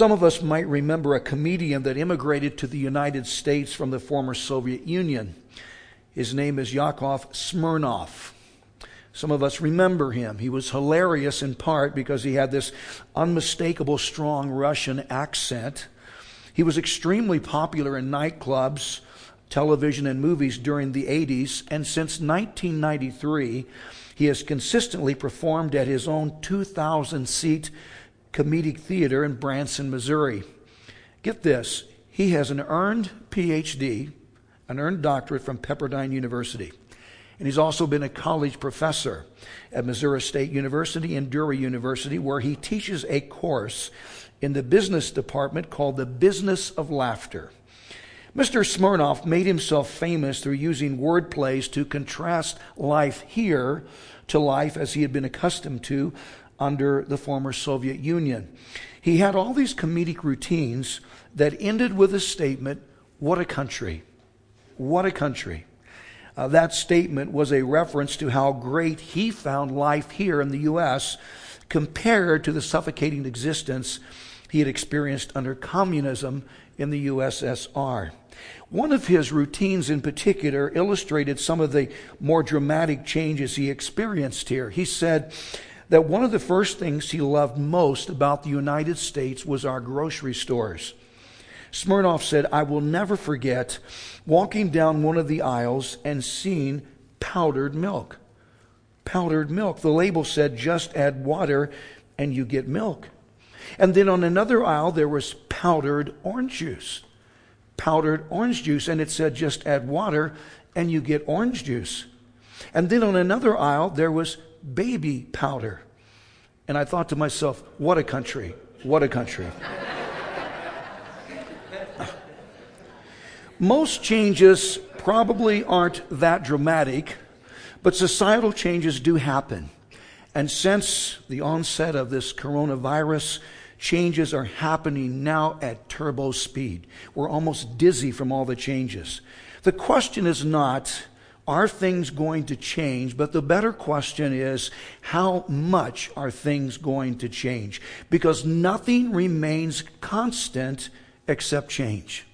Some of us might remember a comedian that immigrated to the United States from the former Soviet Union. His name is Yakov Smirnoff. Some of us remember him. He was hilarious in part because he had this unmistakable, strong Russian accent. He was extremely popular in nightclubs, television, and movies during the 80s, and since 1993, he has consistently performed at his own 2,000 seat comedic theater in Branson, Missouri. Get this, he has an earned PhD, an earned doctorate from Pepperdine University. And he's also been a college professor at Missouri State University and Drury University, where he teaches a course in the business department called the Business of Laughter. Mr. Smirnoff made himself famous through using word plays to contrast life here to life as he had been accustomed to under the former Soviet Union. He had all these comedic routines that ended with a statement, What a country! What a country! Uh, that statement was a reference to how great he found life here in the U.S. compared to the suffocating existence he had experienced under communism in the USSR. One of his routines in particular illustrated some of the more dramatic changes he experienced here. He said, that one of the first things he loved most about the United States was our grocery stores. Smirnoff said, I will never forget walking down one of the aisles and seeing powdered milk. Powdered milk. The label said, just add water and you get milk. And then on another aisle, there was powdered orange juice. Powdered orange juice. And it said, just add water and you get orange juice. And then on another aisle, there was baby powder. And I thought to myself, what a country! What a country. Most changes probably aren't that dramatic, but societal changes do happen. And since the onset of this coronavirus, changes are happening now at turbo speed. We're almost dizzy from all the changes. The question is not are things going to change? But the better question is, how much are things going to change? Because nothing remains constant except change.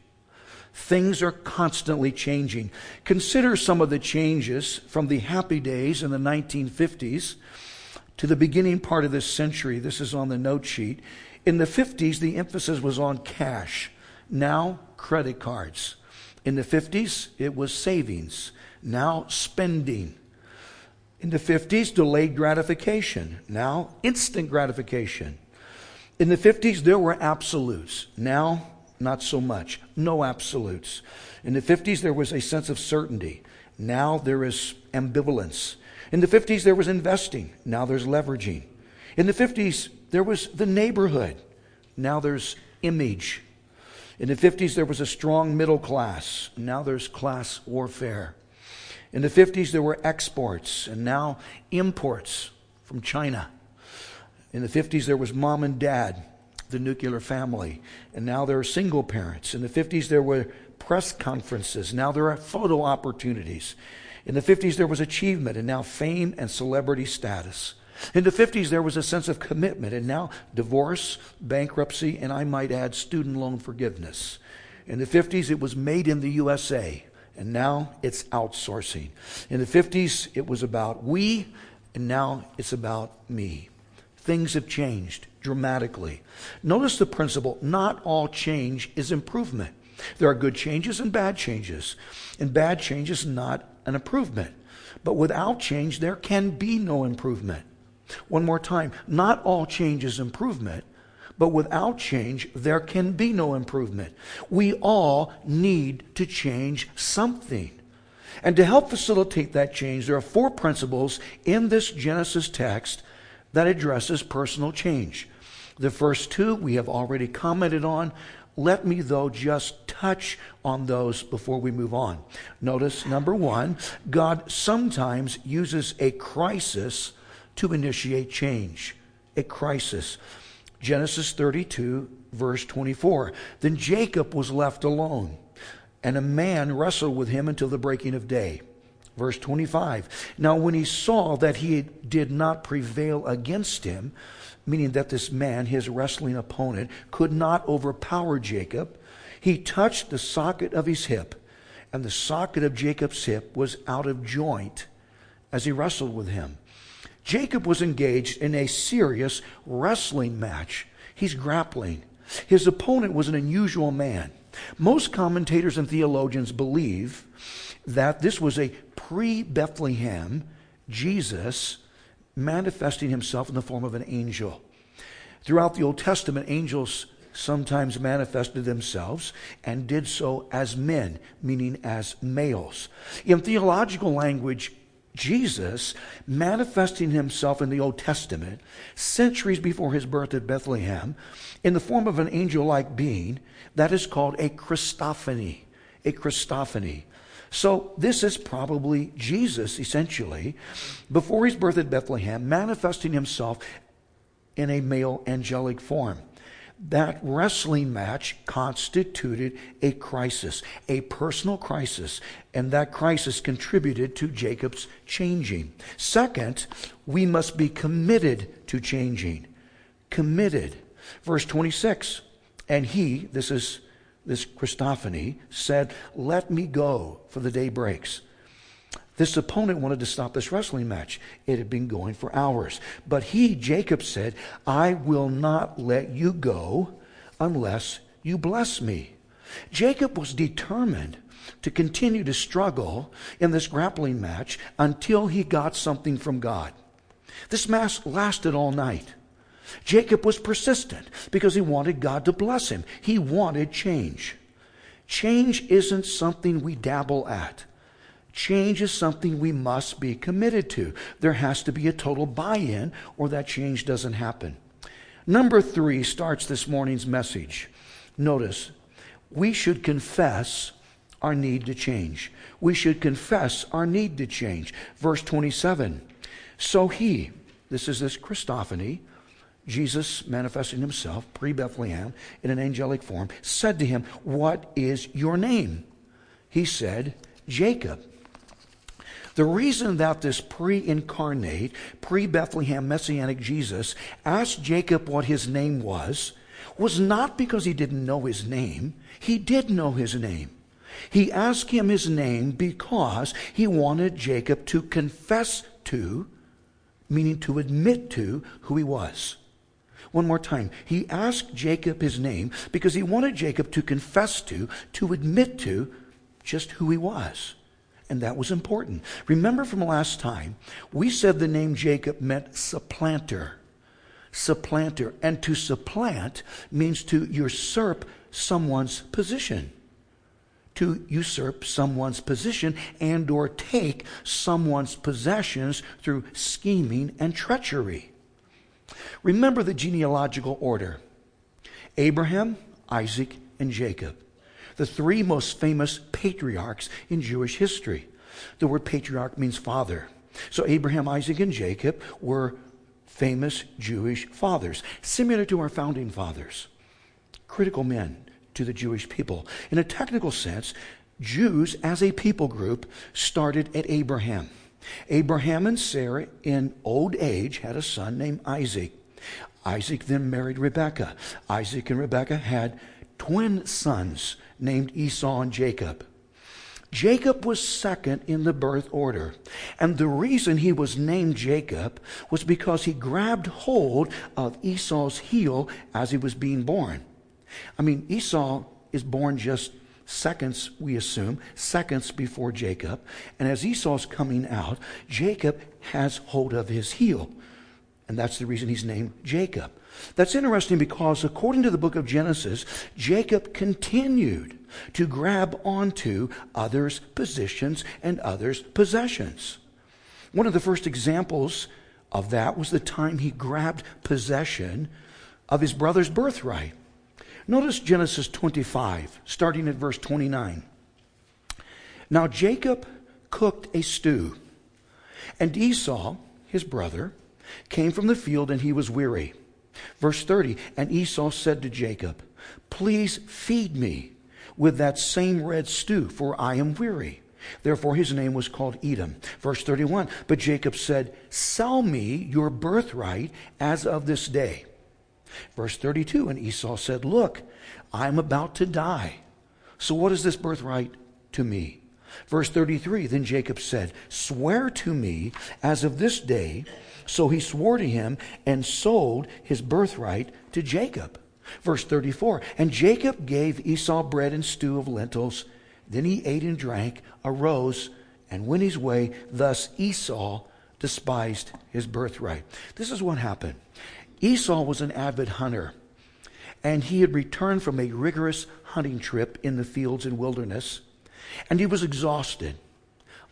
Things are constantly changing. Consider some of the changes from the happy days in the 1950s to the beginning part of this century. This is on the note sheet. In the 50s, the emphasis was on cash. Now, credit cards. In the 50s, it was savings now spending. In the 50s, delayed gratification, now instant gratification. In the 50s, there were absolutes. Now, not so much. No absolutes. In the 50s, there was a sense of certainty. Now there is ambivalence. In the 50s, there was investing. Now there's leveraging. In the 50s, there was the neighborhood. Now there's image. In the 50s, there was a strong middle class. Now there's class warfare. In the 50s, there were exports and now imports from China. In the 50s, there was mom and dad, the nuclear family, and now there are single parents. In the 50s, there were press conferences. Now there are photo opportunities. In the 50s, there was achievement, and now fame and celebrity status. In the 50s, there was a sense of commitment, and now divorce, bankruptcy, and I might add student loan forgiveness. In the 50s, it was made in the USA and now it's outsourcing. In the 50s, it was about we, and now it's about me. Things have changed dramatically. Notice the principle not all change is improvement. There are good changes and bad changes, and bad change is not an improvement. But without change, there can be no improvement. One more time not all change is improvement, but without change, there can be no improvement. We all need to change something. And to help facilitate that change, there are four principles in this Genesis text that addresses personal change. The first two we have already commented on. Let me, though, just touch on those before we move on. Notice number one, God sometimes uses a crisis to initiate change. A crisis. Genesis 32, verse 24. Then Jacob was left alone, and a man wrestled with him until the breaking of day. Verse 25. Now, when he saw that he did not prevail against him, meaning that this man, his wrestling opponent, could not overpower Jacob, he touched the socket of his hip, and the socket of Jacob's hip was out of joint as he wrestled with him. Jacob was engaged in a serious wrestling match. He's grappling. His opponent was an unusual man. Most commentators and theologians believe that this was a pre Bethlehem Jesus manifesting himself in the form of an angel. Throughout the Old Testament, angels sometimes manifested themselves and did so as men, meaning as males. In theological language, Jesus manifesting himself in the Old Testament, centuries before his birth at Bethlehem, in the form of an angel like being, that is called a Christophany. A Christophany. So, this is probably Jesus, essentially, before his birth at Bethlehem, manifesting himself in a male angelic form. That wrestling match constituted a crisis, a personal crisis, and that crisis contributed to Jacob's changing. Second, we must be committed to changing. Committed. Verse 26 And he, this is this Christophany, said, Let me go, for the day breaks. This opponent wanted to stop this wrestling match. It had been going for hours. But he, Jacob, said, I will not let you go unless you bless me. Jacob was determined to continue to struggle in this grappling match until he got something from God. This match lasted all night. Jacob was persistent because he wanted God to bless him. He wanted change. Change isn't something we dabble at. Change is something we must be committed to. There has to be a total buy in, or that change doesn't happen. Number three starts this morning's message. Notice, we should confess our need to change. We should confess our need to change. Verse 27 So he, this is this Christophany, Jesus manifesting himself pre Bethlehem in an angelic form, said to him, What is your name? He said, Jacob. The reason that this pre incarnate, pre Bethlehem messianic Jesus asked Jacob what his name was was not because he didn't know his name. He did know his name. He asked him his name because he wanted Jacob to confess to, meaning to admit to, who he was. One more time. He asked Jacob his name because he wanted Jacob to confess to, to admit to just who he was. And that was important. Remember from last time, we said the name Jacob meant supplanter. Supplanter. And to supplant means to usurp someone's position to usurp someone's position and or take someone's possessions through scheming and treachery Remember the genealogical order Abraham, Isaac, and Jacob, the three most famous patriarchs in Jewish history. The word patriarch means father. So Abraham, Isaac, and Jacob were famous Jewish fathers, similar to our founding fathers, critical men to the Jewish people. In a technical sense, Jews as a people group started at Abraham. Abraham and Sarah, in old age, had a son named Isaac. Isaac then married Rebekah. Isaac and Rebekah had twin sons named Esau and Jacob. Jacob was second in the birth order. And the reason he was named Jacob was because he grabbed hold of Esau's heel as he was being born. I mean, Esau is born just seconds, we assume, seconds before Jacob. And as Esau's coming out, Jacob has hold of his heel. And that's the reason he's named Jacob. That's interesting because according to the book of Genesis, Jacob continued to grab onto others' positions and others' possessions. One of the first examples of that was the time he grabbed possession of his brother's birthright. Notice Genesis 25, starting at verse 29. Now Jacob cooked a stew, and Esau, his brother, came from the field and he was weary. Verse 30 And Esau said to Jacob, Please feed me with that same red stew, for I am weary. Therefore, his name was called Edom. Verse 31 But Jacob said, Sell me your birthright as of this day. Verse 32 And Esau said, Look, I am about to die. So what is this birthright to me? Verse 33 Then Jacob said, Swear to me as of this day. So he swore to him and sold his birthright to Jacob. Verse 34 And Jacob gave Esau bread and stew of lentils. Then he ate and drank, arose, and went his way. Thus Esau despised his birthright. This is what happened. Esau was an avid hunter, and he had returned from a rigorous hunting trip in the fields and wilderness, and he was exhausted.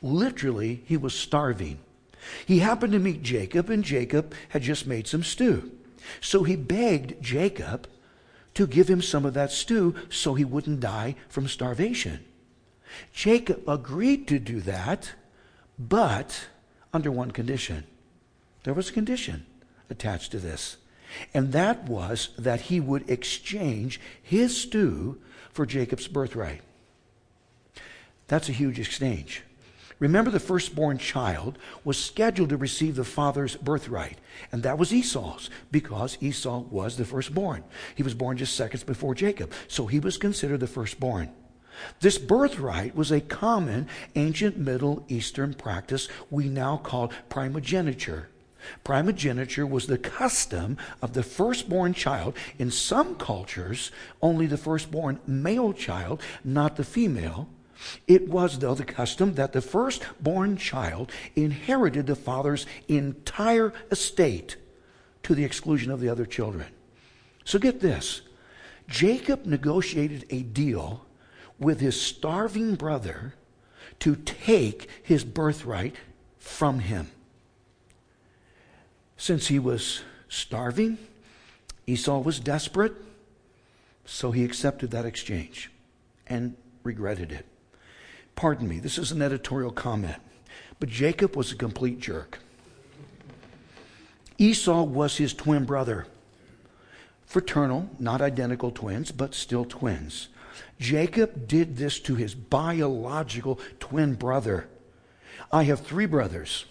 Literally, he was starving. He happened to meet Jacob, and Jacob had just made some stew. So he begged Jacob to give him some of that stew so he wouldn't die from starvation. Jacob agreed to do that, but under one condition. There was a condition attached to this, and that was that he would exchange his stew for Jacob's birthright. That's a huge exchange. Remember, the firstborn child was scheduled to receive the father's birthright, and that was Esau's because Esau was the firstborn. He was born just seconds before Jacob, so he was considered the firstborn. This birthright was a common ancient Middle Eastern practice we now call primogeniture. Primogeniture was the custom of the firstborn child. In some cultures, only the firstborn male child, not the female. It was, though, the custom that the firstborn child inherited the father's entire estate to the exclusion of the other children. So get this Jacob negotiated a deal with his starving brother to take his birthright from him. Since he was starving, Esau was desperate, so he accepted that exchange and regretted it. Pardon me, this is an editorial comment, but Jacob was a complete jerk. Esau was his twin brother. Fraternal, not identical twins, but still twins. Jacob did this to his biological twin brother. I have three brothers,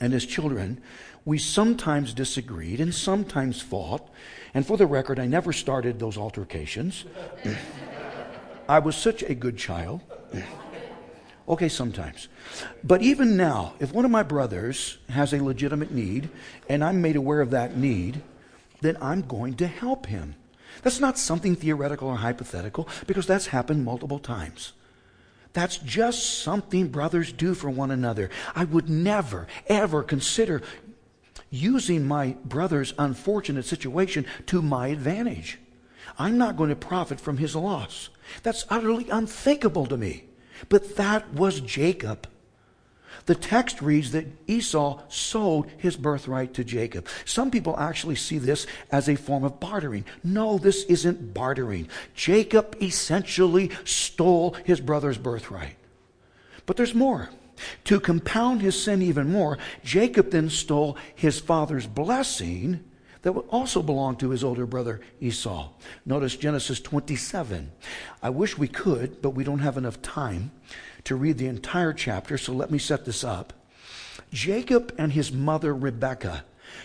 and as children, we sometimes disagreed and sometimes fought. And for the record, I never started those altercations. I was such a good child. Okay, sometimes. But even now, if one of my brothers has a legitimate need and I'm made aware of that need, then I'm going to help him. That's not something theoretical or hypothetical because that's happened multiple times. That's just something brothers do for one another. I would never, ever consider using my brother's unfortunate situation to my advantage. I'm not going to profit from his loss. That's utterly unthinkable to me. But that was Jacob. The text reads that Esau sold his birthright to Jacob. Some people actually see this as a form of bartering. No, this isn't bartering. Jacob essentially stole his brother's birthright. But there's more. To compound his sin even more, Jacob then stole his father's blessing that would also belonged to his older brother Esau. Notice Genesis 27. I wish we could, but we don't have enough time to read the entire chapter, so let me set this up. Jacob and his mother Rebekah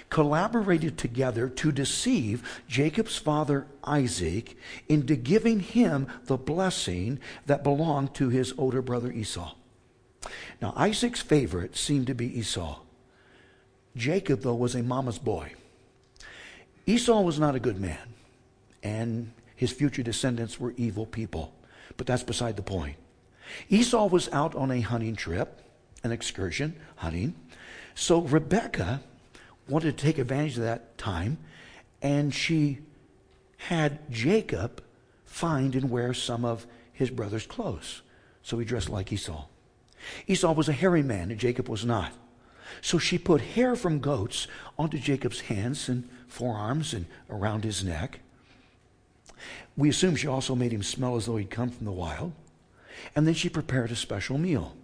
collaborated together to deceive Jacob's father Isaac into giving him the blessing that belonged to his older brother Esau. Now, Isaac's favorite seemed to be Esau. Jacob, though, was a mama's boy. Esau was not a good man, and his future descendants were evil people. But that's beside the point. Esau was out on a hunting trip, an excursion, hunting. So Rebecca wanted to take advantage of that time, and she had Jacob find and wear some of his brother's clothes. So he dressed like Esau. Esau was a hairy man, and Jacob was not. So she put hair from goats onto Jacob's hands and forearms and around his neck. We assume she also made him smell as though he'd come from the wild. And then she prepared a special meal.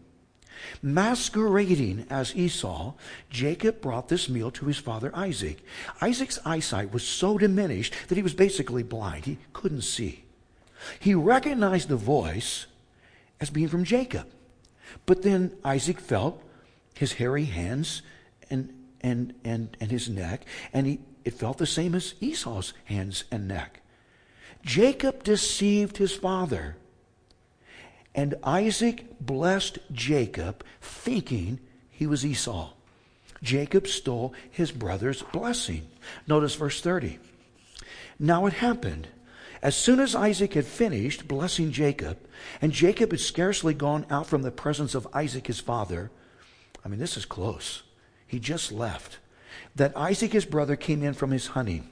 Masquerading as Esau, Jacob brought this meal to his father Isaac. Isaac's eyesight was so diminished that he was basically blind. He couldn't see. He recognized the voice as being from Jacob. But then Isaac felt his hairy hands and, and, and, and his neck, and he, it felt the same as Esau's hands and neck. Jacob deceived his father. And Isaac blessed Jacob, thinking he was Esau. Jacob stole his brother's blessing. Notice verse 30. Now it happened, as soon as Isaac had finished blessing Jacob, and Jacob had scarcely gone out from the presence of Isaac his father, I mean, this is close. He just left. That Isaac his brother came in from his hunting.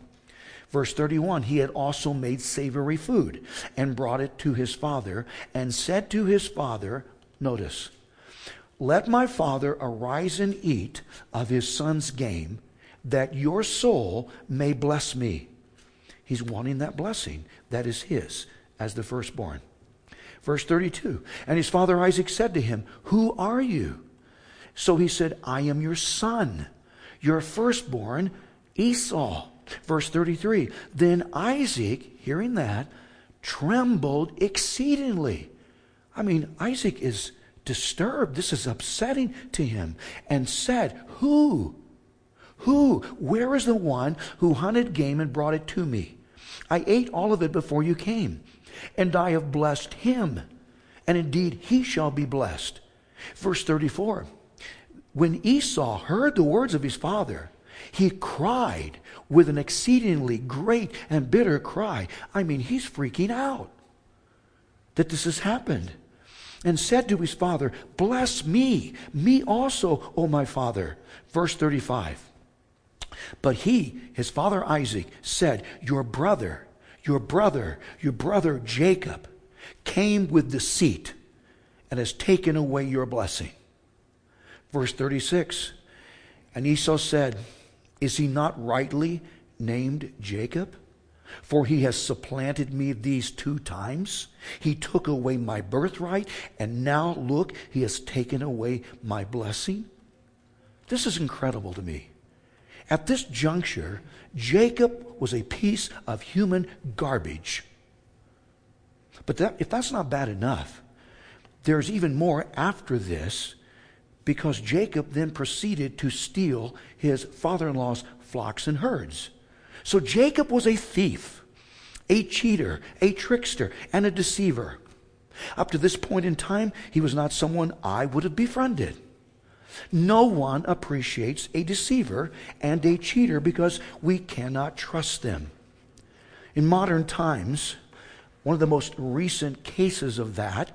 Verse 31 He had also made savory food and brought it to his father and said to his father, Notice, let my father arise and eat of his son's game, that your soul may bless me. He's wanting that blessing that is his as the firstborn. Verse 32 And his father Isaac said to him, Who are you? So he said, I am your son, your firstborn, Esau. Verse 33 Then Isaac, hearing that, trembled exceedingly. I mean, Isaac is disturbed. This is upsetting to him. And said, Who? Who? Where is the one who hunted game and brought it to me? I ate all of it before you came, and I have blessed him, and indeed he shall be blessed. Verse 34 When Esau heard the words of his father, he cried with an exceedingly great and bitter cry. I mean, he's freaking out that this has happened. And said to his father, Bless me, me also, O my father. Verse 35. But he, his father Isaac, said, Your brother, your brother, your brother Jacob came with deceit and has taken away your blessing. Verse 36. And Esau said, is he not rightly named Jacob? For he has supplanted me these two times. He took away my birthright, and now look, he has taken away my blessing. This is incredible to me. At this juncture, Jacob was a piece of human garbage. But that, if that's not bad enough, there's even more after this because Jacob then proceeded to steal his father in law's flocks and herds. So Jacob was a thief, a cheater, a trickster, and a deceiver. Up to this point in time, he was not someone I would have befriended. No one appreciates a deceiver and a cheater because we cannot trust them. In modern times, one of the most recent cases of that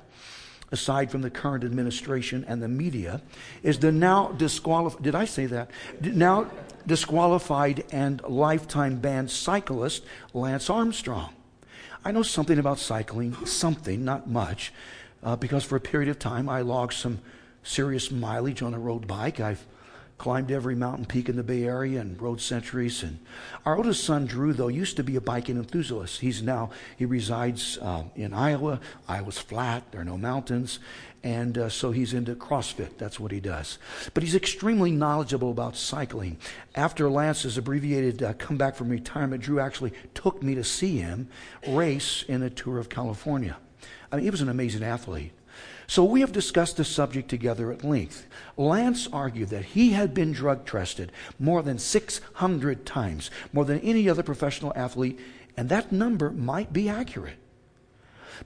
aside from the current administration and the media, is the now disqualified, did I say that? Now disqualified and lifetime banned cyclist Lance Armstrong. I know something about cycling, something, not much, uh, because for a period of time I logged some serious mileage on a road bike. I've climbed every mountain peak in the Bay Area and rode centuries. And our oldest son, Drew, though, used to be a biking enthusiast. He's now, he resides uh, in Iowa. Iowa's flat, there are no mountains. And uh, so he's into CrossFit. That's what he does. But he's extremely knowledgeable about cycling. After Lance's abbreviated uh, comeback from retirement, Drew actually took me to see him race in a tour of California. I mean, he was an amazing athlete. So we have discussed this subject together at length. Lance argued that he had been drug tested more than 600 times, more than any other professional athlete, and that number might be accurate.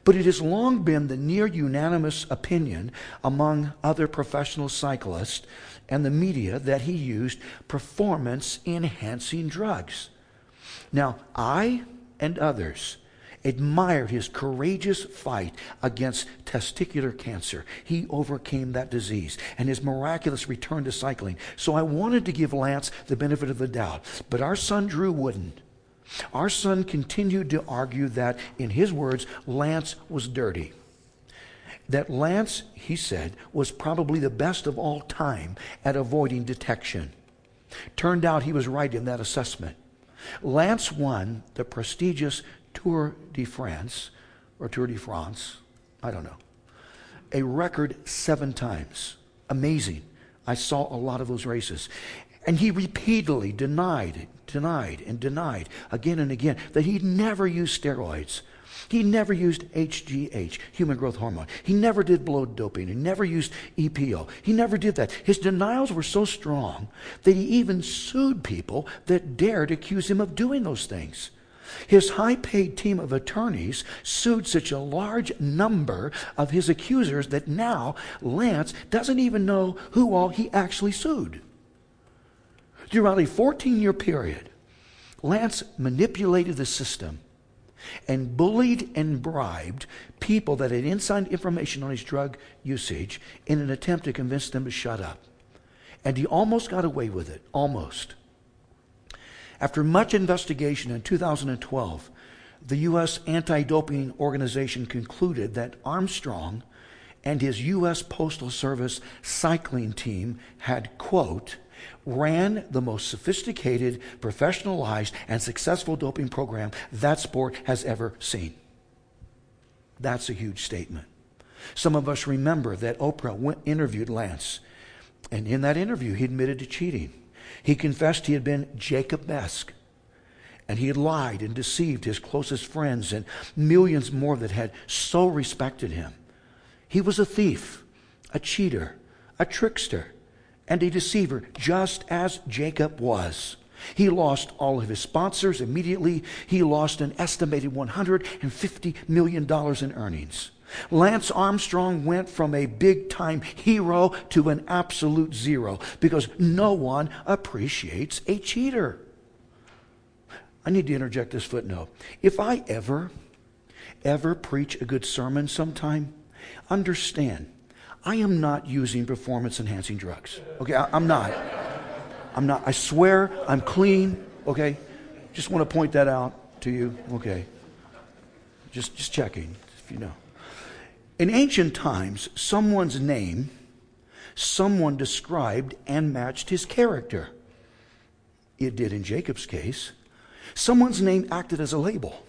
But it has long been the near unanimous opinion among other professional cyclists and the media that he used performance enhancing drugs. Now, I and others admired his courageous fight against testicular cancer. He overcame that disease and his miraculous return to cycling. So I wanted to give Lance the benefit of the doubt, but our son Drew wouldn't. Our son continued to argue that, in his words, Lance was dirty. That Lance, he said, was probably the best of all time at avoiding detection. Turned out he was right in that assessment. Lance won the prestigious Tour de France or Tour de France, I don't know, a record seven times. Amazing. I saw a lot of those races. And he repeatedly denied, denied, and denied again and again that he'd never used steroids. He never used HGH, human growth hormone. He never did blood doping. He never used EPO. He never did that. His denials were so strong that he even sued people that dared accuse him of doing those things. His high paid team of attorneys sued such a large number of his accusers that now Lance doesn't even know who all he actually sued. Throughout a 14 year period, Lance manipulated the system and bullied and bribed people that had inside information on his drug usage in an attempt to convince them to shut up. And he almost got away with it, almost. After much investigation in 2012, the U.S. Anti Doping Organization concluded that Armstrong and his U.S. Postal Service cycling team had, quote, ran the most sophisticated, professionalized, and successful doping program that sport has ever seen. That's a huge statement. Some of us remember that Oprah interviewed Lance, and in that interview, he admitted to cheating. He confessed he had been Jacob-esque, and he had lied and deceived his closest friends and millions more that had so respected him. He was a thief, a cheater, a trickster and a deceiver, just as Jacob was. He lost all of his sponsors immediately. He lost an estimated $150 million in earnings. Lance Armstrong went from a big time hero to an absolute zero because no one appreciates a cheater. I need to interject this footnote. If I ever, ever preach a good sermon sometime, understand I am not using performance enhancing drugs. Okay, I, am not. I'm not. I swear I'm clean. Okay, just want to point that out to you. Okay, just just checking if you know. In ancient times, someone's name, someone described and matched his character. It did in Jacob's case. Someone's name acted as a label.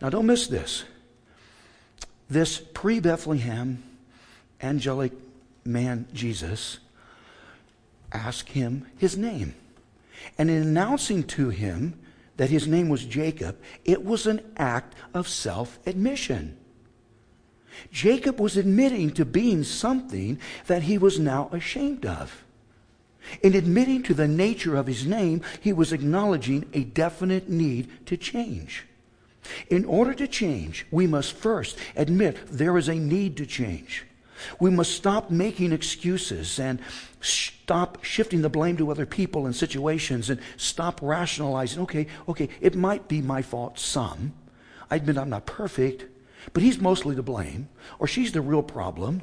Now, don't miss this. This pre Bethlehem angelic man, Jesus, asked him his name. And in announcing to him that his name was Jacob, it was an act of self admission. Jacob was admitting to being something that he was now ashamed of. In admitting to the nature of his name, he was acknowledging a definite need to change. In order to change, we must first admit there is a need to change. We must stop making excuses and stop shifting the blame to other people and situations and stop rationalizing. Okay, okay, it might be my fault some. I admit I'm not perfect, but he's mostly to blame, or she's the real problem,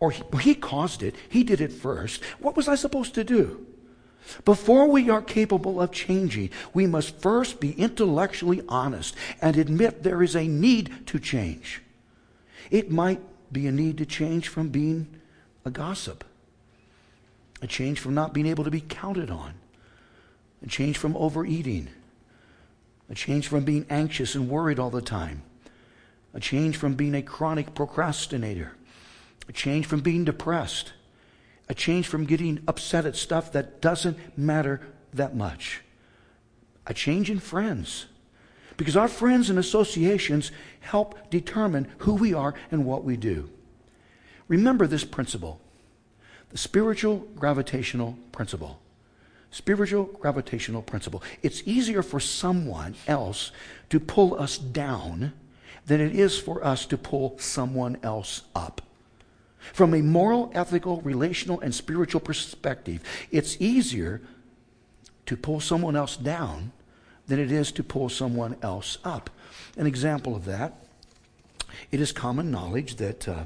or he, he caused it. He did it first. What was I supposed to do? Before we are capable of changing, we must first be intellectually honest and admit there is a need to change. It might be a need to change from being a gossip, a change from not being able to be counted on, a change from overeating, a change from being anxious and worried all the time, a change from being a chronic procrastinator, a change from being depressed, a change from getting upset at stuff that doesn't matter that much, a change in friends because our friends and associations help determine who we are and what we do. Remember this principle the spiritual gravitational principle. Spiritual gravitational principle. It's easier for someone else to pull us down than it is for us to pull someone else up. From a moral, ethical, relational, and spiritual perspective, it's easier to pull someone else down than it is to pull someone else up. An example of that, it is common knowledge that uh,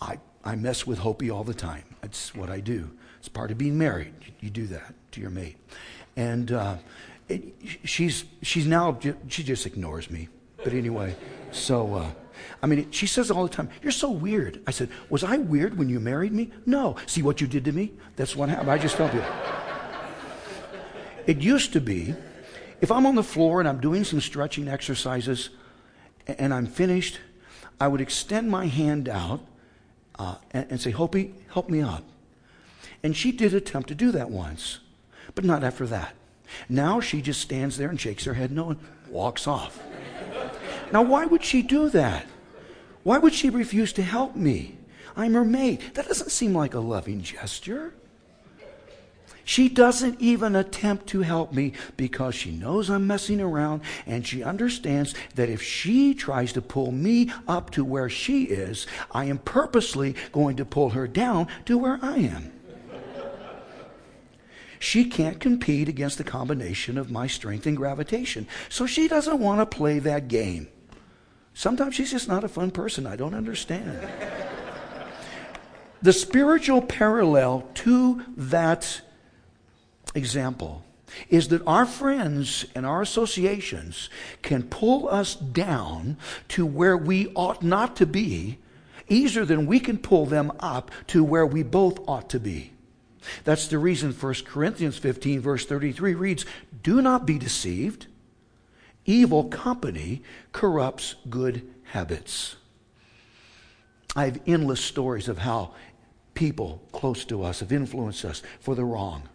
I, I mess with Hopi all the time. That's what I do. It's part of being married. You do that to your mate. And uh, it, she's, she's now, she just ignores me. But anyway, so, uh, I mean, she says all the time, You're so weird. I said, Was I weird when you married me? No. See what you did to me? That's what happened. I just told you. It used to be if I'm on the floor and I'm doing some stretching exercises and I'm finished, I would extend my hand out uh, and, and say, Hopi, help me up. And she did attempt to do that once, but not after that. Now she just stands there and shakes her head no and walks off. Now, why would she do that? Why would she refuse to help me? I'm her mate. That doesn't seem like a loving gesture. She doesn't even attempt to help me because she knows I'm messing around and she understands that if she tries to pull me up to where she is, I am purposely going to pull her down to where I am. She can't compete against the combination of my strength and gravitation, so she doesn't want to play that game. Sometimes she's just not a fun person. I don't understand. the spiritual parallel to that example is that our friends and our associations can pull us down to where we ought not to be easier than we can pull them up to where we both ought to be. That's the reason 1 Corinthians 15, verse 33 reads, Do not be deceived. Evil company corrupts good habits. I have endless stories of how people close to us have influenced us for the wrong.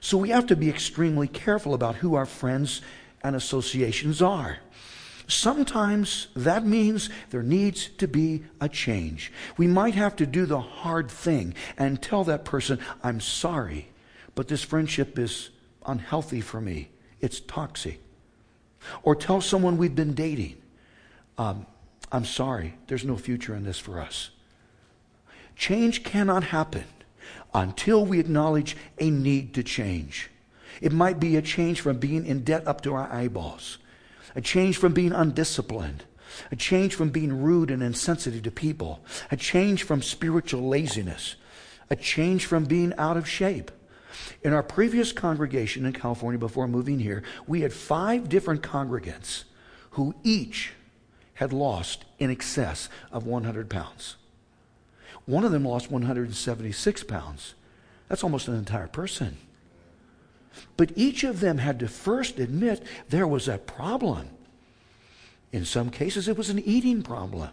So we have to be extremely careful about who our friends and associations are. Sometimes that means there needs to be a change. We might have to do the hard thing and tell that person, I'm sorry, but this friendship is unhealthy for me. It's toxic. Or tell someone we've been dating, um, I'm sorry, there's no future in this for us. Change cannot happen until we acknowledge a need to change. It might be a change from being in debt up to our eyeballs, a change from being undisciplined, a change from being rude and insensitive to people, a change from spiritual laziness, a change from being out of shape. In our previous congregation in California before moving here, we had five different congregants who each had lost in excess of 100 pounds. One of them lost 176 pounds. That's almost an entire person. But each of them had to first admit there was a problem. In some cases, it was an eating problem.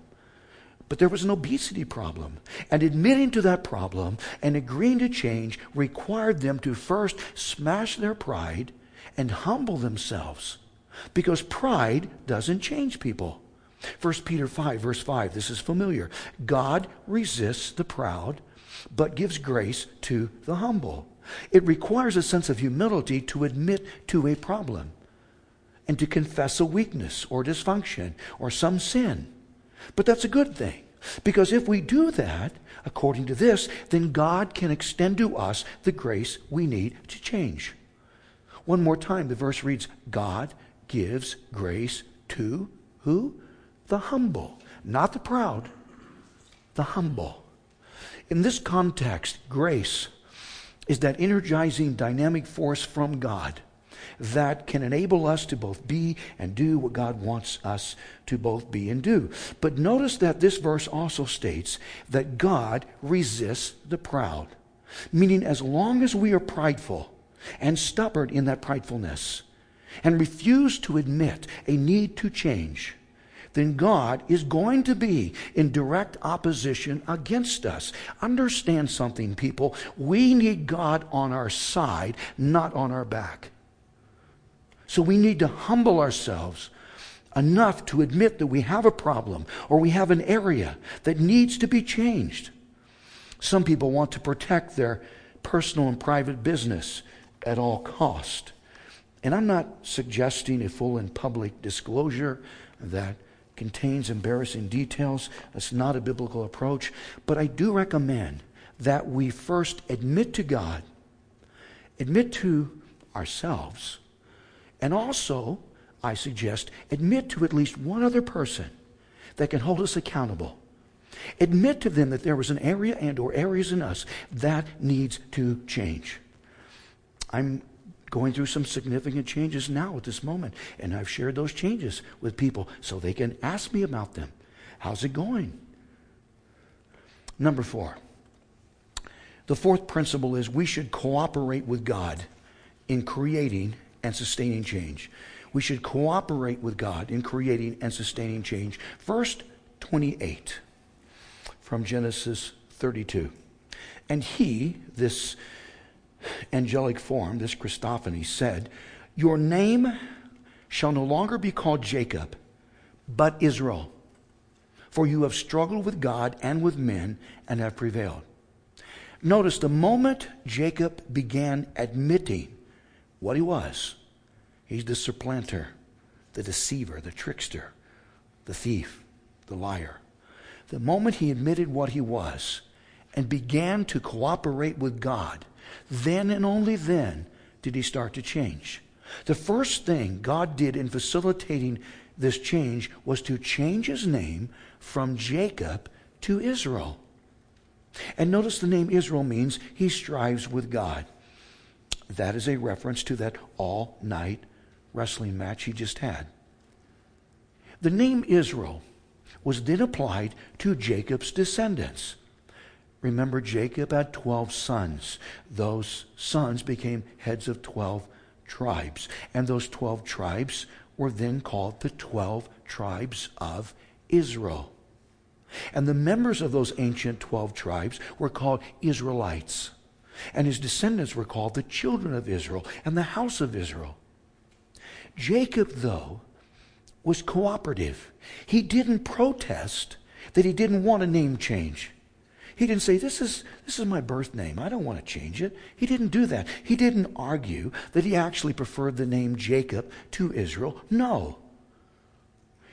But there was an obesity problem. And admitting to that problem and agreeing to change required them to first smash their pride and humble themselves. Because pride doesn't change people. 1 Peter 5, verse 5, this is familiar. God resists the proud, but gives grace to the humble. It requires a sense of humility to admit to a problem and to confess a weakness or dysfunction or some sin. But that's a good thing. Because if we do that, according to this, then God can extend to us the grace we need to change. One more time, the verse reads God gives grace to who? the humble, not the proud, the humble. In this context, grace is that energizing dynamic force from God that can enable us to both be and do what God wants us to both be and do. But notice that this verse also states that God resists the proud, meaning as long as we are prideful and stubborn in that pridefulness and refuse to admit a need to change, then God is going to be in direct opposition against us. Understand something, people. We need God on our side, not on our back. So we need to humble ourselves enough to admit that we have a problem or we have an area that needs to be changed. Some people want to protect their personal and private business at all cost. And I'm not suggesting a full and public disclosure that contains embarrassing details. That's not a biblical approach. But I do recommend that we first admit to God, admit to ourselves, and also, I suggest, admit to at least one other person that can hold us accountable. Admit to them that there was an area and or areas in us that needs to change. I'm going through some significant changes now at this moment. And I've shared those changes with people so they can ask me about them. How's it going? Number four. The fourth principle is we should cooperate with God in creating and sustaining change. We should cooperate with God in creating and sustaining change. Verse 28 from Genesis 32. And he, this angelic form, this Christophany, said, Your name shall no longer be called Jacob, but Israel. For you have struggled with God and with men and have prevailed. Notice the moment Jacob began admitting what he was, he's the supplanter, the deceiver, the trickster, the thief, the liar. The moment he admitted what he was and began to cooperate with God, then and only then did he start to change. The first thing God did in facilitating this change was to change his name from Jacob to Israel. And notice the name Israel means he strives with God. That is a reference to that all night wrestling match he just had. The name Israel was then applied to Jacob's descendants. Remember, Jacob had 12 sons. Those sons became heads of 12 tribes. And those 12 tribes were then called the 12 tribes of Israel. And the members of those ancient 12 tribes were called Israelites. And his descendants were called the children of Israel and the house of Israel. Jacob, though, was cooperative. He didn't protest that he didn't want a name change. He didn't say, this is, this is my birth name. I don't want to change it. He didn't do that. He didn't argue that he actually preferred the name Jacob to Israel. No.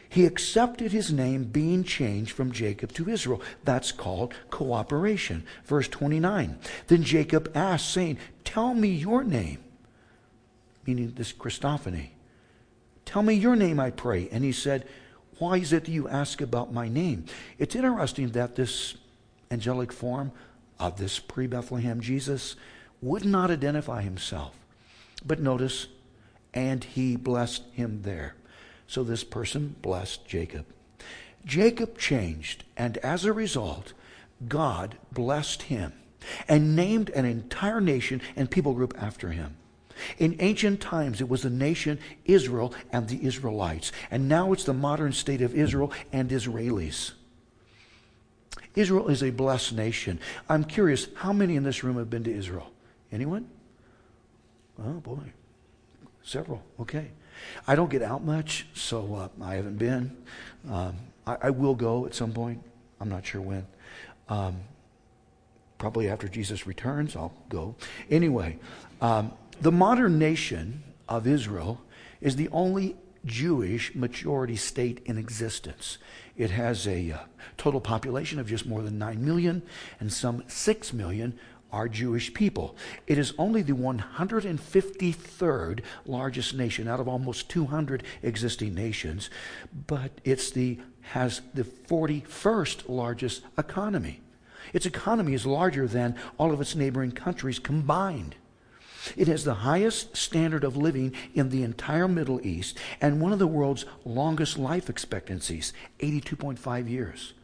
He accepted his name being changed from Jacob to Israel. That's called cooperation. Verse 29. Then Jacob asked, saying, Tell me your name, meaning this Christophany. Tell me your name, I pray. And he said, Why is it that you ask about my name? It's interesting that this angelic form of this pre Bethlehem Jesus would not identify himself. But notice, and he blessed him there. So this person blessed Jacob. Jacob changed, and as a result, God blessed him and named an entire nation and people group after him. In ancient times, it was the nation Israel and the Israelites, and now it's the modern state of Israel and Israelis. Israel is a blessed nation. I'm curious, how many in this room have been to Israel? Anyone? Oh, boy. Several. Okay. I don't get out much, so uh, I haven't been. Um, I, I, will go at some point. I'm not sure when. Um, probably after Jesus returns, I'll go. Anyway, um, the modern nation of Israel is the only Jewish majority state in existence. It has a uh, total population of just more than 9 million, and some 6 million are Jewish people. It is only the 153rd largest nation out of almost 200 existing nations, but it's the has the 41st largest economy. Its economy is larger than all of its neighboring countries combined. It has the highest standard of living in the entire Middle East and one of the world's longest life expectancies, 82.5 years.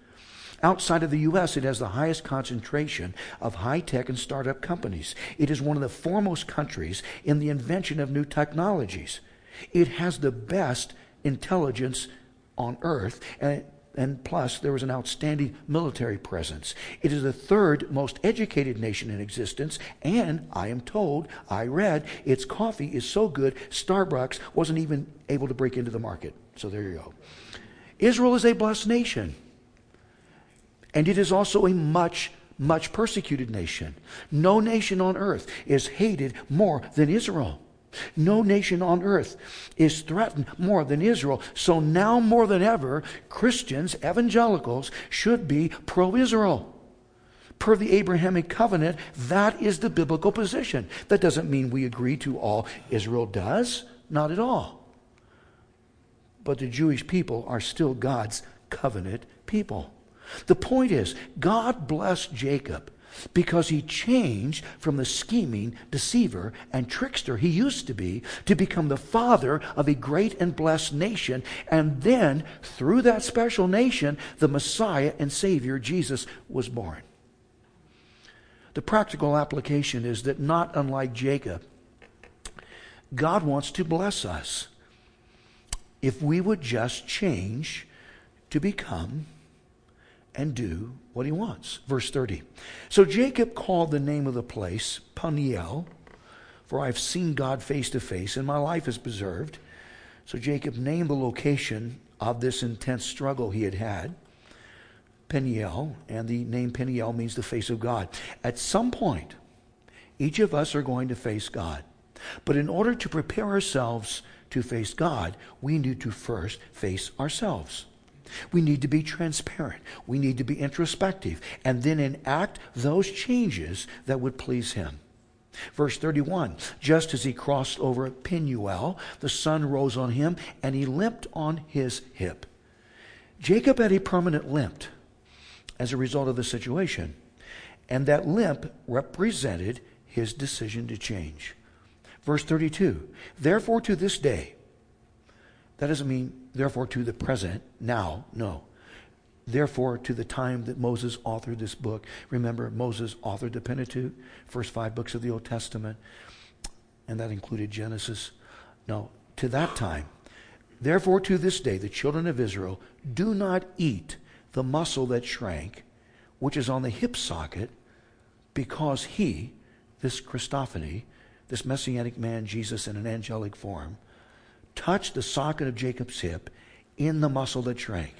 Outside of the U.S., it has the highest concentration of high tech and startup companies. It is one of the foremost countries in the invention of new technologies. It has the best intelligence on earth, and and plus there was an outstanding military presence. It is the third most educated nation in existence, and I am told, I read, its coffee is so good, Starbucks wasn't even able to break into the market. So there you go. Israel is a blessed nation, and it is also a much much persecuted nation. No nation on earth is hated more than Israel. No nation on earth is threatened more than Israel. So now more than ever, Christians, evangelicals, should be pro Israel. Per the Abrahamic covenant, that is the biblical position. That doesn't mean we agree to all Israel does, not at all. But the Jewish people are still God's covenant people. The point is, God blessed Jacob because he changed from the scheming deceiver and trickster he used to be to become the father of a great and blessed nation. And then, through that special nation, the Messiah and Savior, Jesus, was born. The practical application is that, not unlike Jacob, God wants to bless us if we would just change to become and do what he wants. Verse 30. So Jacob called the name of the place Peniel, for I have seen God face to face, and my life is preserved. So Jacob named the location of this intense struggle he had had Peniel, and the name Peniel means the face of God. At some point, each of us are going to face God. But in order to prepare ourselves to face God, we need to first face ourselves. We need to be transparent. We need to be introspective and then enact those changes that would please Him. Verse 31 Just as he crossed over Penuel, the sun rose on him, and he limped on his hip. Jacob had a permanent limp as a result of the situation, and that limp represented his decision to change. Verse 32 Therefore, to this day, that doesn't mean, therefore, to the present, now, no. Therefore, to the time that Moses authored this book, remember, Moses authored the Pentateuch, first five books of the Old Testament, and that included Genesis. No, to that time. Therefore, to this day, the children of Israel do not eat the muscle that shrank, which is on the hip socket, because he, this Christophany, this messianic man, Jesus, in an angelic form, touched the socket of Jacob's hip in the muscle that shrank.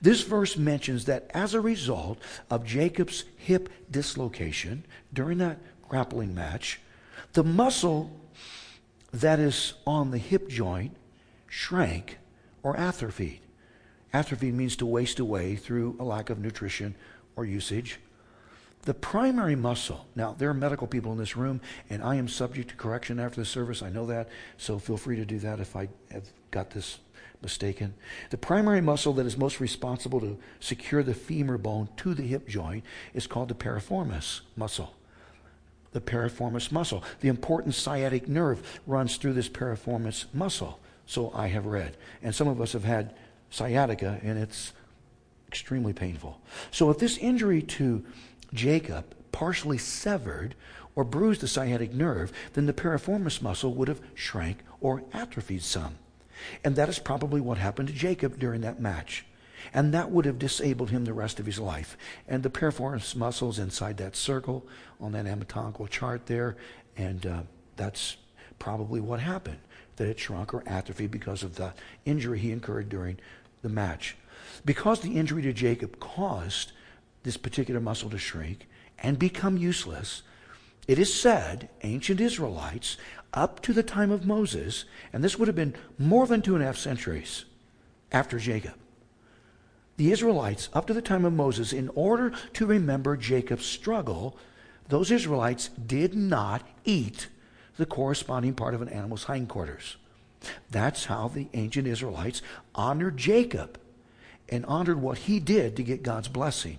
This verse mentions that as a result of Jacob's hip dislocation during that grappling match, the muscle that is on the hip joint shrank or atrophied. Atrophy means to waste away through a lack of nutrition or usage. The primary muscle, now there are medical people in this room, and I am subject to correction after the service. I know that, so feel free to do that if I have got this mistaken. The primary muscle that is most responsible to secure the femur bone to the hip joint is called the piriformis muscle. The piriformis muscle. The important sciatic nerve runs through this piriformis muscle, so I have read. And some of us have had sciatica, and it's extremely painful. So if this injury to Jacob partially severed or bruised the sciatic nerve, then the piriformis muscle would have shrank or atrophied some. And that is probably what happened to Jacob during that match. And that would have disabled him the rest of his life. And the piriformis muscles inside that circle on that anatomical chart there, and uh, that's probably what happened. That it shrunk or atrophied because of the injury he incurred during the match. Because the injury to Jacob caused this particular muscle to shrink and become useless, it is said ancient Israelites up to the time of Moses, and this would have been more than two and a half centuries after Jacob. The Israelites, up to the time of Moses, in order to remember Jacob's struggle, those Israelites did not eat the corresponding part of an animal's hindquarters. That's how the ancient Israelites honored Jacob and honored what he did to get God's blessing.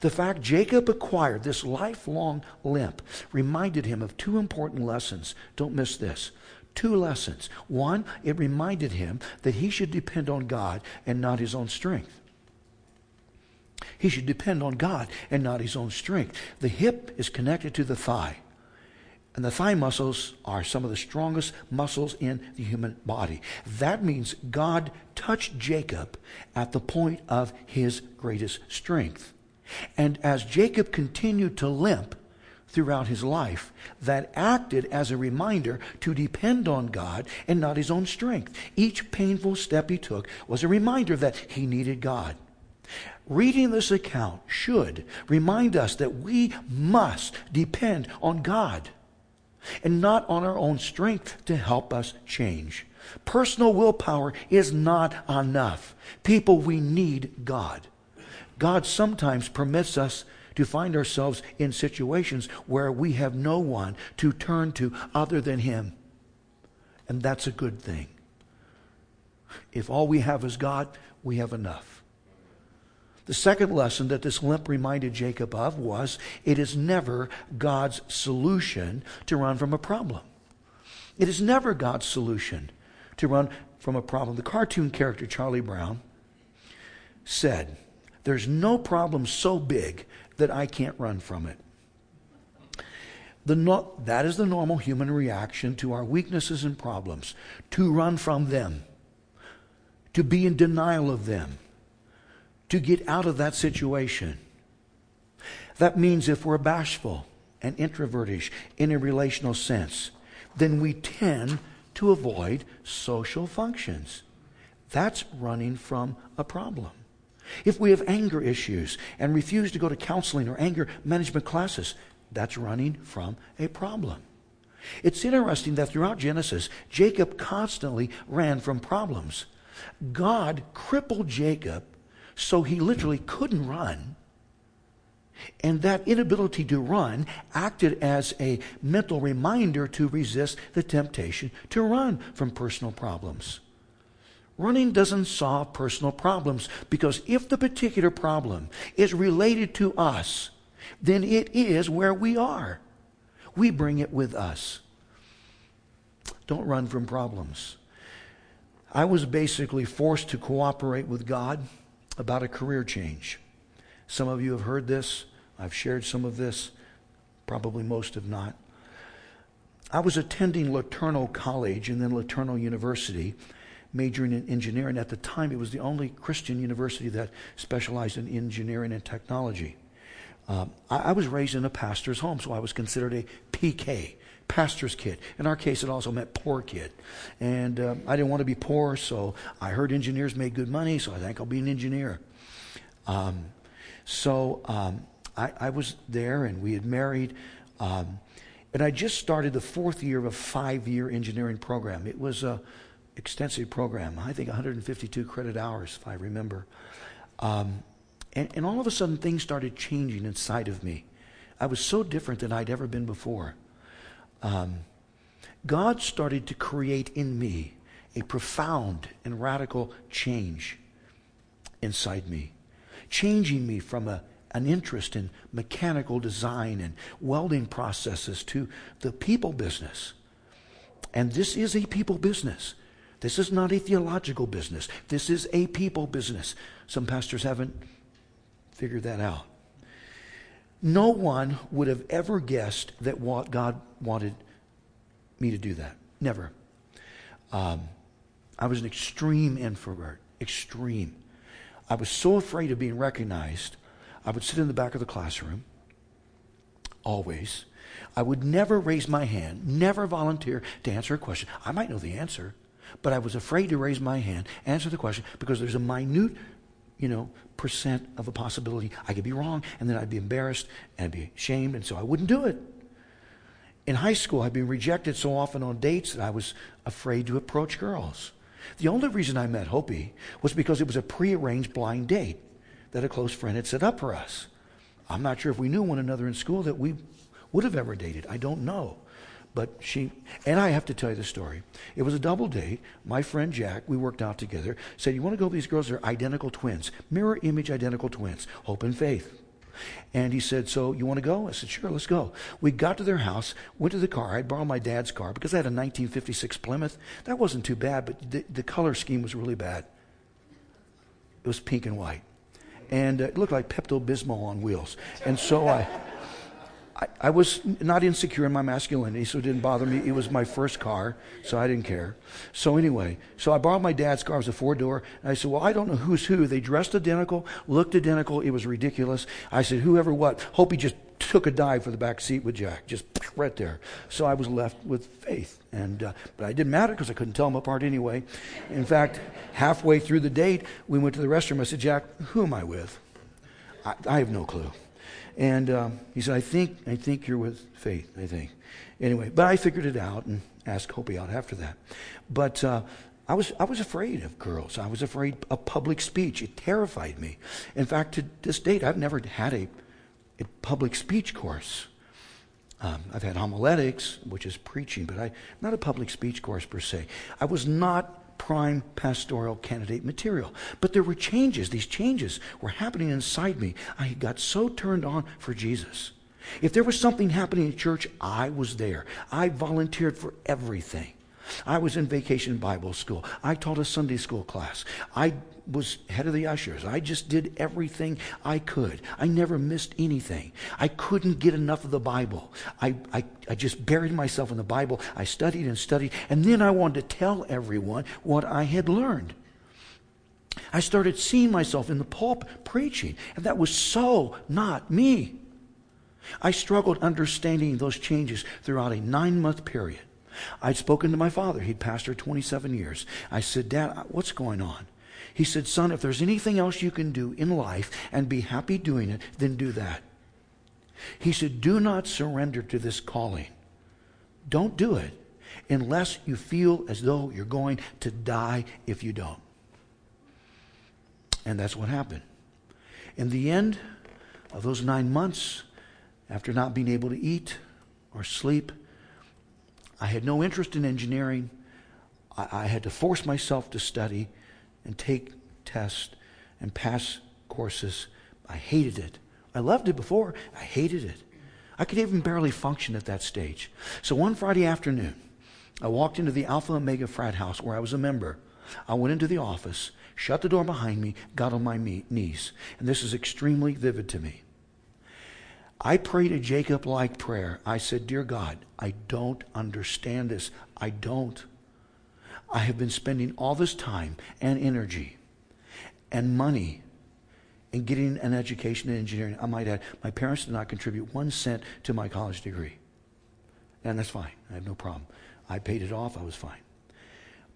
The fact Jacob acquired this lifelong limp reminded him of two important lessons. Don't miss this. Two lessons. One, it reminded him that he should depend on God and not his own strength. He should depend on God and not his own strength. The hip is connected to the thigh. And the thigh muscles are some of the strongest muscles in the human body. That means God touched Jacob at the point of his greatest strength. And as Jacob continued to limp throughout his life, that acted as a reminder to depend on God and not his own strength. Each painful step he took was a reminder that he needed God. Reading this account should remind us that we must depend on God and not on our own strength to help us change. Personal willpower is not enough. People, we need God. God sometimes permits us to find ourselves in situations where we have no one to turn to other than Him. And that's a good thing. If all we have is God, we have enough. The second lesson that this limp reminded Jacob of was it is never God's solution to run from a problem. It is never God's solution to run from a problem. The cartoon character Charlie Brown said, there's no problem so big that I can't run from it. No, that is the normal human reaction to our weaknesses and problems to run from them, to be in denial of them, to get out of that situation. That means if we're bashful and introvertish in a relational sense, then we tend to avoid social functions. That's running from a problem. If we have anger issues and refuse to go to counseling or anger management classes, that's running from a problem. It's interesting that throughout Genesis, Jacob constantly ran from problems. God crippled Jacob so he literally couldn't run. And that inability to run acted as a mental reminder to resist the temptation to run from personal problems. Running doesn't solve personal problems because if the particular problem is related to us, then it is where we are. We bring it with us. Don't run from problems. I was basically forced to cooperate with God about a career change. Some of you have heard this. I've shared some of this. Probably most have not. I was attending LeTourneau College and then LeTourneau University, majoring in engineering. At the time, it was the only Christian university that specialized in engineering and technology. Um, I, I was raised in a pastor's home, so I was considered a PK, pastor's kid. In our case, it also meant poor kid. And um, I didn't want to be poor, so I heard engineers made good money, so I think I'll be an engineer. Um, so um, I, I, was there, and we had married. Um, and I just started the fourth year of a five year engineering program. It was a extensive program, I think 152 credit hours, if I remember. Um, and, and all of a sudden, things started changing inside of me. I was so different than I'd ever been before. Um, God started to create in me a profound and radical change inside me, changing me from a, an interest in mechanical design and welding processes to the people business. And this is a people business. This is not a theological business. This is a people business. Some pastors haven't figured that out. No one would have ever guessed that what God wanted me to do that. Never. Um, I was an extreme introvert. Extreme. I was so afraid of being recognized, I would sit in the back of the classroom, always. I would never raise my hand, never volunteer to answer a question. I might know the answer, but I was afraid to raise my hand, answer the question, because there's a minute you know, percent of a possibility I could be wrong, and then I'd be embarrassed and I'd be ashamed, and so I wouldn't do it. In high school, I'd been rejected so often on dates that I was afraid to approach girls. The only reason I met Hopi was because it was a prearranged blind date that a close friend had set up for us. I'm not sure if we knew one another in school that we would have ever dated. I don't know. But she, and I have to tell you the story. It was a double date. My friend Jack, we worked out together, said, You want to go with these girls? They're identical twins, mirror image identical twins, hope and faith. And he said, So you want to go? I said, Sure, let's go. We got to their house, went to the car. I borrowed my dad's car because I had a 1956 Plymouth. That wasn't too bad, but the, the color scheme was really bad. It was pink and white. And uh, it looked like Pepto Bismol on wheels. And so I. I, I, was not insecure in my masculinity, so it didn't bother me. It was my first car, so I didn't care. So anyway, so I borrowed my dad's car. It was a four door. And I said, well, I don't know who's who. They dressed identical, looked identical. It was ridiculous. I said, whoever what. Hope he just took a dive for the back seat with Jack, just right there. So I was left with faith. And, uh, but it didn't matter because I couldn't tell them apart anyway. In fact, halfway through the date, we went to the restroom. I said, Jack, who am I with? I, I have no clue. And um, he said, I think, I think you're with faith, I think. Anyway, but I figured it out and asked Hopi out after that. But uh, I, was, I was afraid of girls. I was afraid of public speech. It terrified me. In fact, to this date, I've never had a, a public speech course. Um, I've had homiletics, which is preaching, but I, not a public speech course per se. I was not prime pastoral candidate material. But there were changes. These changes were happening inside me. I got so turned on for Jesus. If there was something happening in church, I was there. I volunteered for everything. I was in vacation Bible school. I taught a Sunday school class. I was head of the ushers. I just did everything I could. I never missed anything. I couldn't get enough of the Bible. I, I, I just buried myself in the Bible. I studied and studied, and then I wanted to tell everyone what I had learned. I started seeing myself in the pulpit preaching, and that was so not me. I struggled understanding those changes throughout a nine month period. I'd spoken to my father. He'd pastored 27 years. I said, Dad, what's going on? He said, Son, if there's anything else you can do in life and be happy doing it, then do that. He said, Do not surrender to this calling. Don't do it unless you feel as though you're going to die if you don't. And that's what happened. In the end of those nine months, after not being able to eat or sleep, I had no interest in engineering. I, I had to force myself to study and take tests and pass courses. I hated it. I loved it before. I hated it. I could even barely function at that stage. So one Friday afternoon, I walked into the Alpha Omega frat house where I was a member. I went into the office, shut the door behind me, got on my knees. And this is extremely vivid to me. I prayed a Jacob like prayer. I said, Dear God, I don't understand this. I don't. I have been spending all this time and energy and money in getting an education in engineering. I might add, my parents did not contribute one cent to my college degree. And that's fine. I have no problem. I paid it off. I was fine.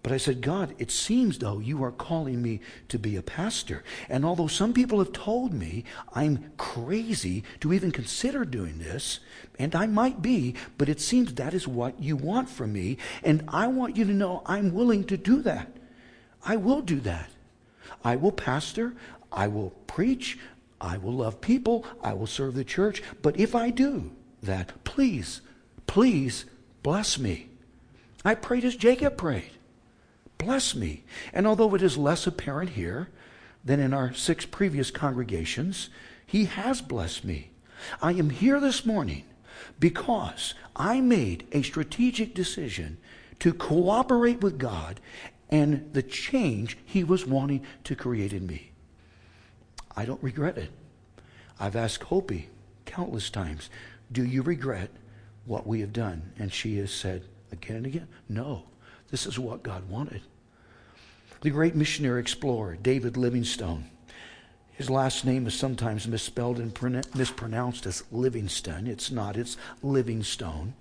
But I said, God, it seems though you are calling me to be a pastor. And although some people have told me I'm crazy to even consider doing this, and I might be, but it seems that is what you want from me. And I want you to know I'm willing to do that. I will do that. I will pastor. I will preach. I will love people. I will serve the church. But if I do that, please, please bless me. I prayed as Jacob prayed. Bless me. And although it is less apparent here than in our six previous congregations, he has blessed me. I am here this morning because I made a strategic decision to cooperate with God and the change he was wanting to create in me. I don't regret it. I've asked Hopi countless times, Do you regret what we have done? And she has said again and again, No. This is what God wanted. The great missionary explorer, David Livingstone, his last name is sometimes misspelled and mispronounced as Livingston. It's not, it's Livingstone.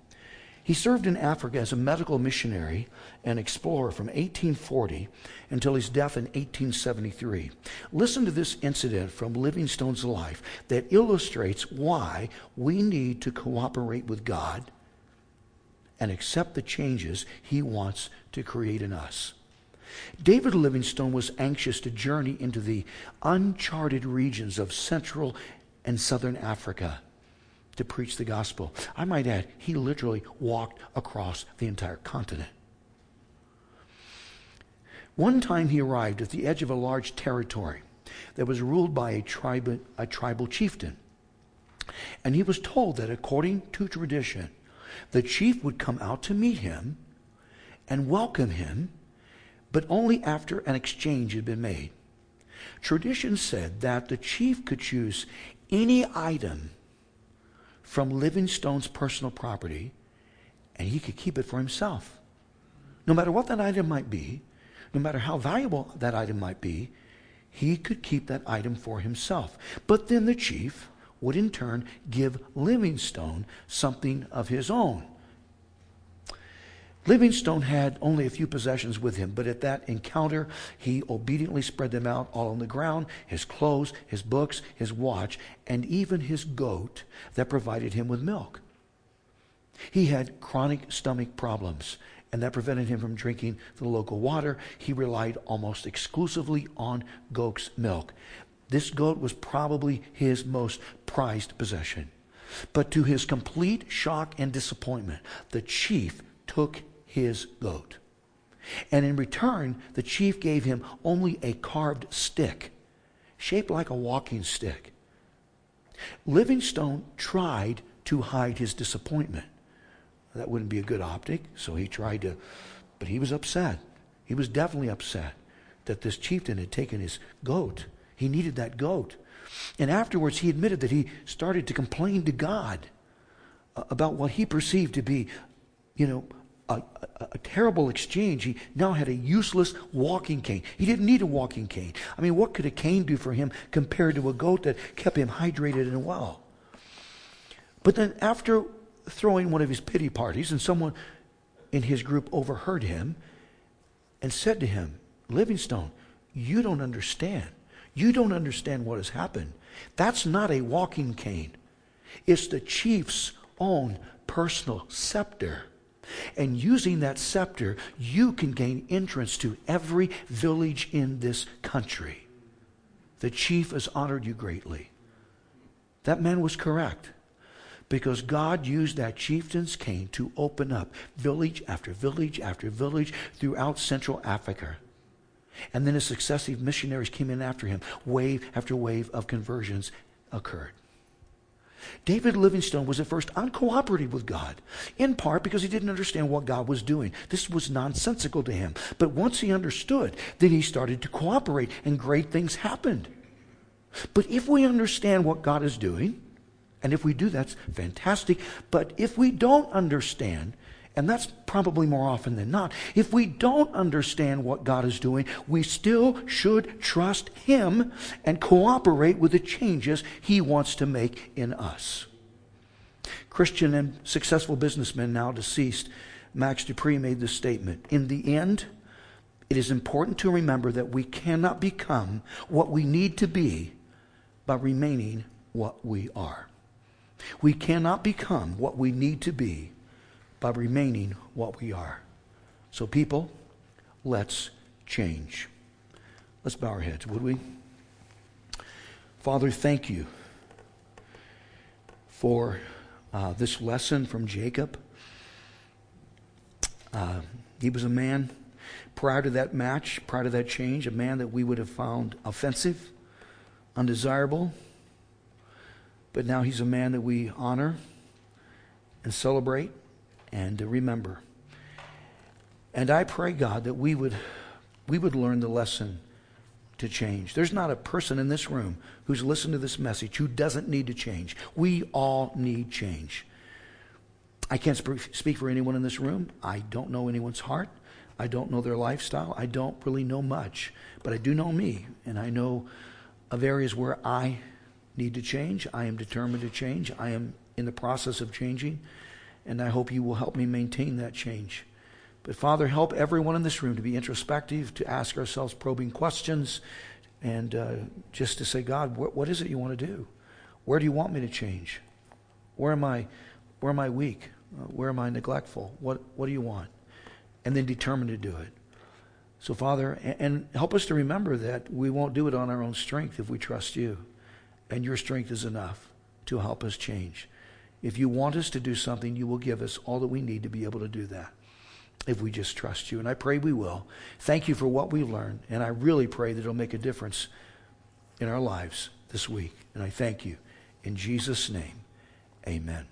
He served in Africa as a medical missionary and explorer from 1840 until his death in 1873. Listen to this incident from Livingstone's life that illustrates why we need to cooperate with God and accept the changes he wants to create in us. David Livingstone was anxious to journey into the uncharted regions of Central and Southern Africa to preach the gospel. I might add, he literally walked across the entire continent. One time he arrived at the edge of a large territory that was ruled by a, tribe, a tribal chieftain. And he was told that according to tradition, the chief would come out to meet him and welcome him, but only after an exchange had been made. Tradition said that the chief could choose any item from Livingstone's personal property and he could keep it for himself. No matter what that item might be, no matter how valuable that item might be, he could keep that item for himself. But then the chief would in turn give Livingstone something of his own. Livingstone had only a few possessions with him, but at that encounter, he obediently spread them out all on the ground his clothes, his books, his watch, and even his goat that provided him with milk. He had chronic stomach problems, and that prevented him from drinking the local water. He relied almost exclusively on goat's milk. This goat was probably his most prized possession. But to his complete shock and disappointment, the chief took his goat. And in return, the chief gave him only a carved stick, shaped like a walking stick. Livingstone tried to hide his disappointment. That wouldn't be a good optic, so he tried to, but he was upset. He was definitely upset that this chieftain had taken his goat. He needed that goat. And afterwards, he admitted that he started to complain to God uh, about what he perceived to be, you know, a, a, a, terrible exchange. He now had a useless walking cane. He didn't need a walking cane. I mean, what could a cane do for him compared to a goat that kept him hydrated and well? But then, after throwing one of his pity parties, and someone in his group overheard him and said to him, Livingstone, you don't understand. You don't understand what has happened. That's not a walking cane. It's the chief's own personal scepter. And using that scepter, you can gain entrance to every village in this country. The chief has honored you greatly. That man was correct because God used that chieftain's cane to open up village after village after village throughout Central Africa. And then as successive missionaries came in after him, wave after wave of conversions occurred. David Livingstone was at first uncooperative with God, in part because he didn't understand what God was doing. This was nonsensical to him. But once he understood, then he started to cooperate, and great things happened. But if we understand what God is doing, and if we do, that's fantastic. But if we don't understand, and that's probably more often than not, if we don't understand what God is doing, we still should trust Him and cooperate with the changes He wants to make in us. Christian and successful businessman, now deceased, Max De Pree made this statement In the end, it is important to remember that we cannot become what we need to be by remaining what we are. We cannot become what we need to be by remaining what we are. So, people, let's change. Let's bow our heads, would we? Father, thank you for uh, this lesson from Jacob. Uh, he was a man prior to that match, prior to that change, a man that we would have found offensive, undesirable. But now he's a man that we honor and celebrate and remember. And I pray, God, that we would, we would learn the lesson to change. There's not a person in this room who's listened to this message who doesn't need to change. We all need change. I can't speak for anyone in this room. I don't know anyone's heart. I don't know their lifestyle. I don't really know much. But I do know me, and I know of areas where I need to change. I am determined to change. I am in the process of changing, and I hope you will help me maintain that change. But Father, help everyone in this room to be introspective, to ask ourselves probing questions, and uh, just to say, God, wh- what is it you want to do? Where do you want me to change? Where am I? Where am I weak? Uh, where am I neglectful? What What do you want? And then determine to do it. So, Father, and, and help us to remember that we won't do it on our own strength if we trust you and your strength is enough to help us change. If you want us to do something, you will give us all that we need to be able to do that if we just trust you. And I pray we will. Thank you for what we've learned. And I really pray that it'll make a difference in our lives this week. And I thank you. In Jesus' name, amen.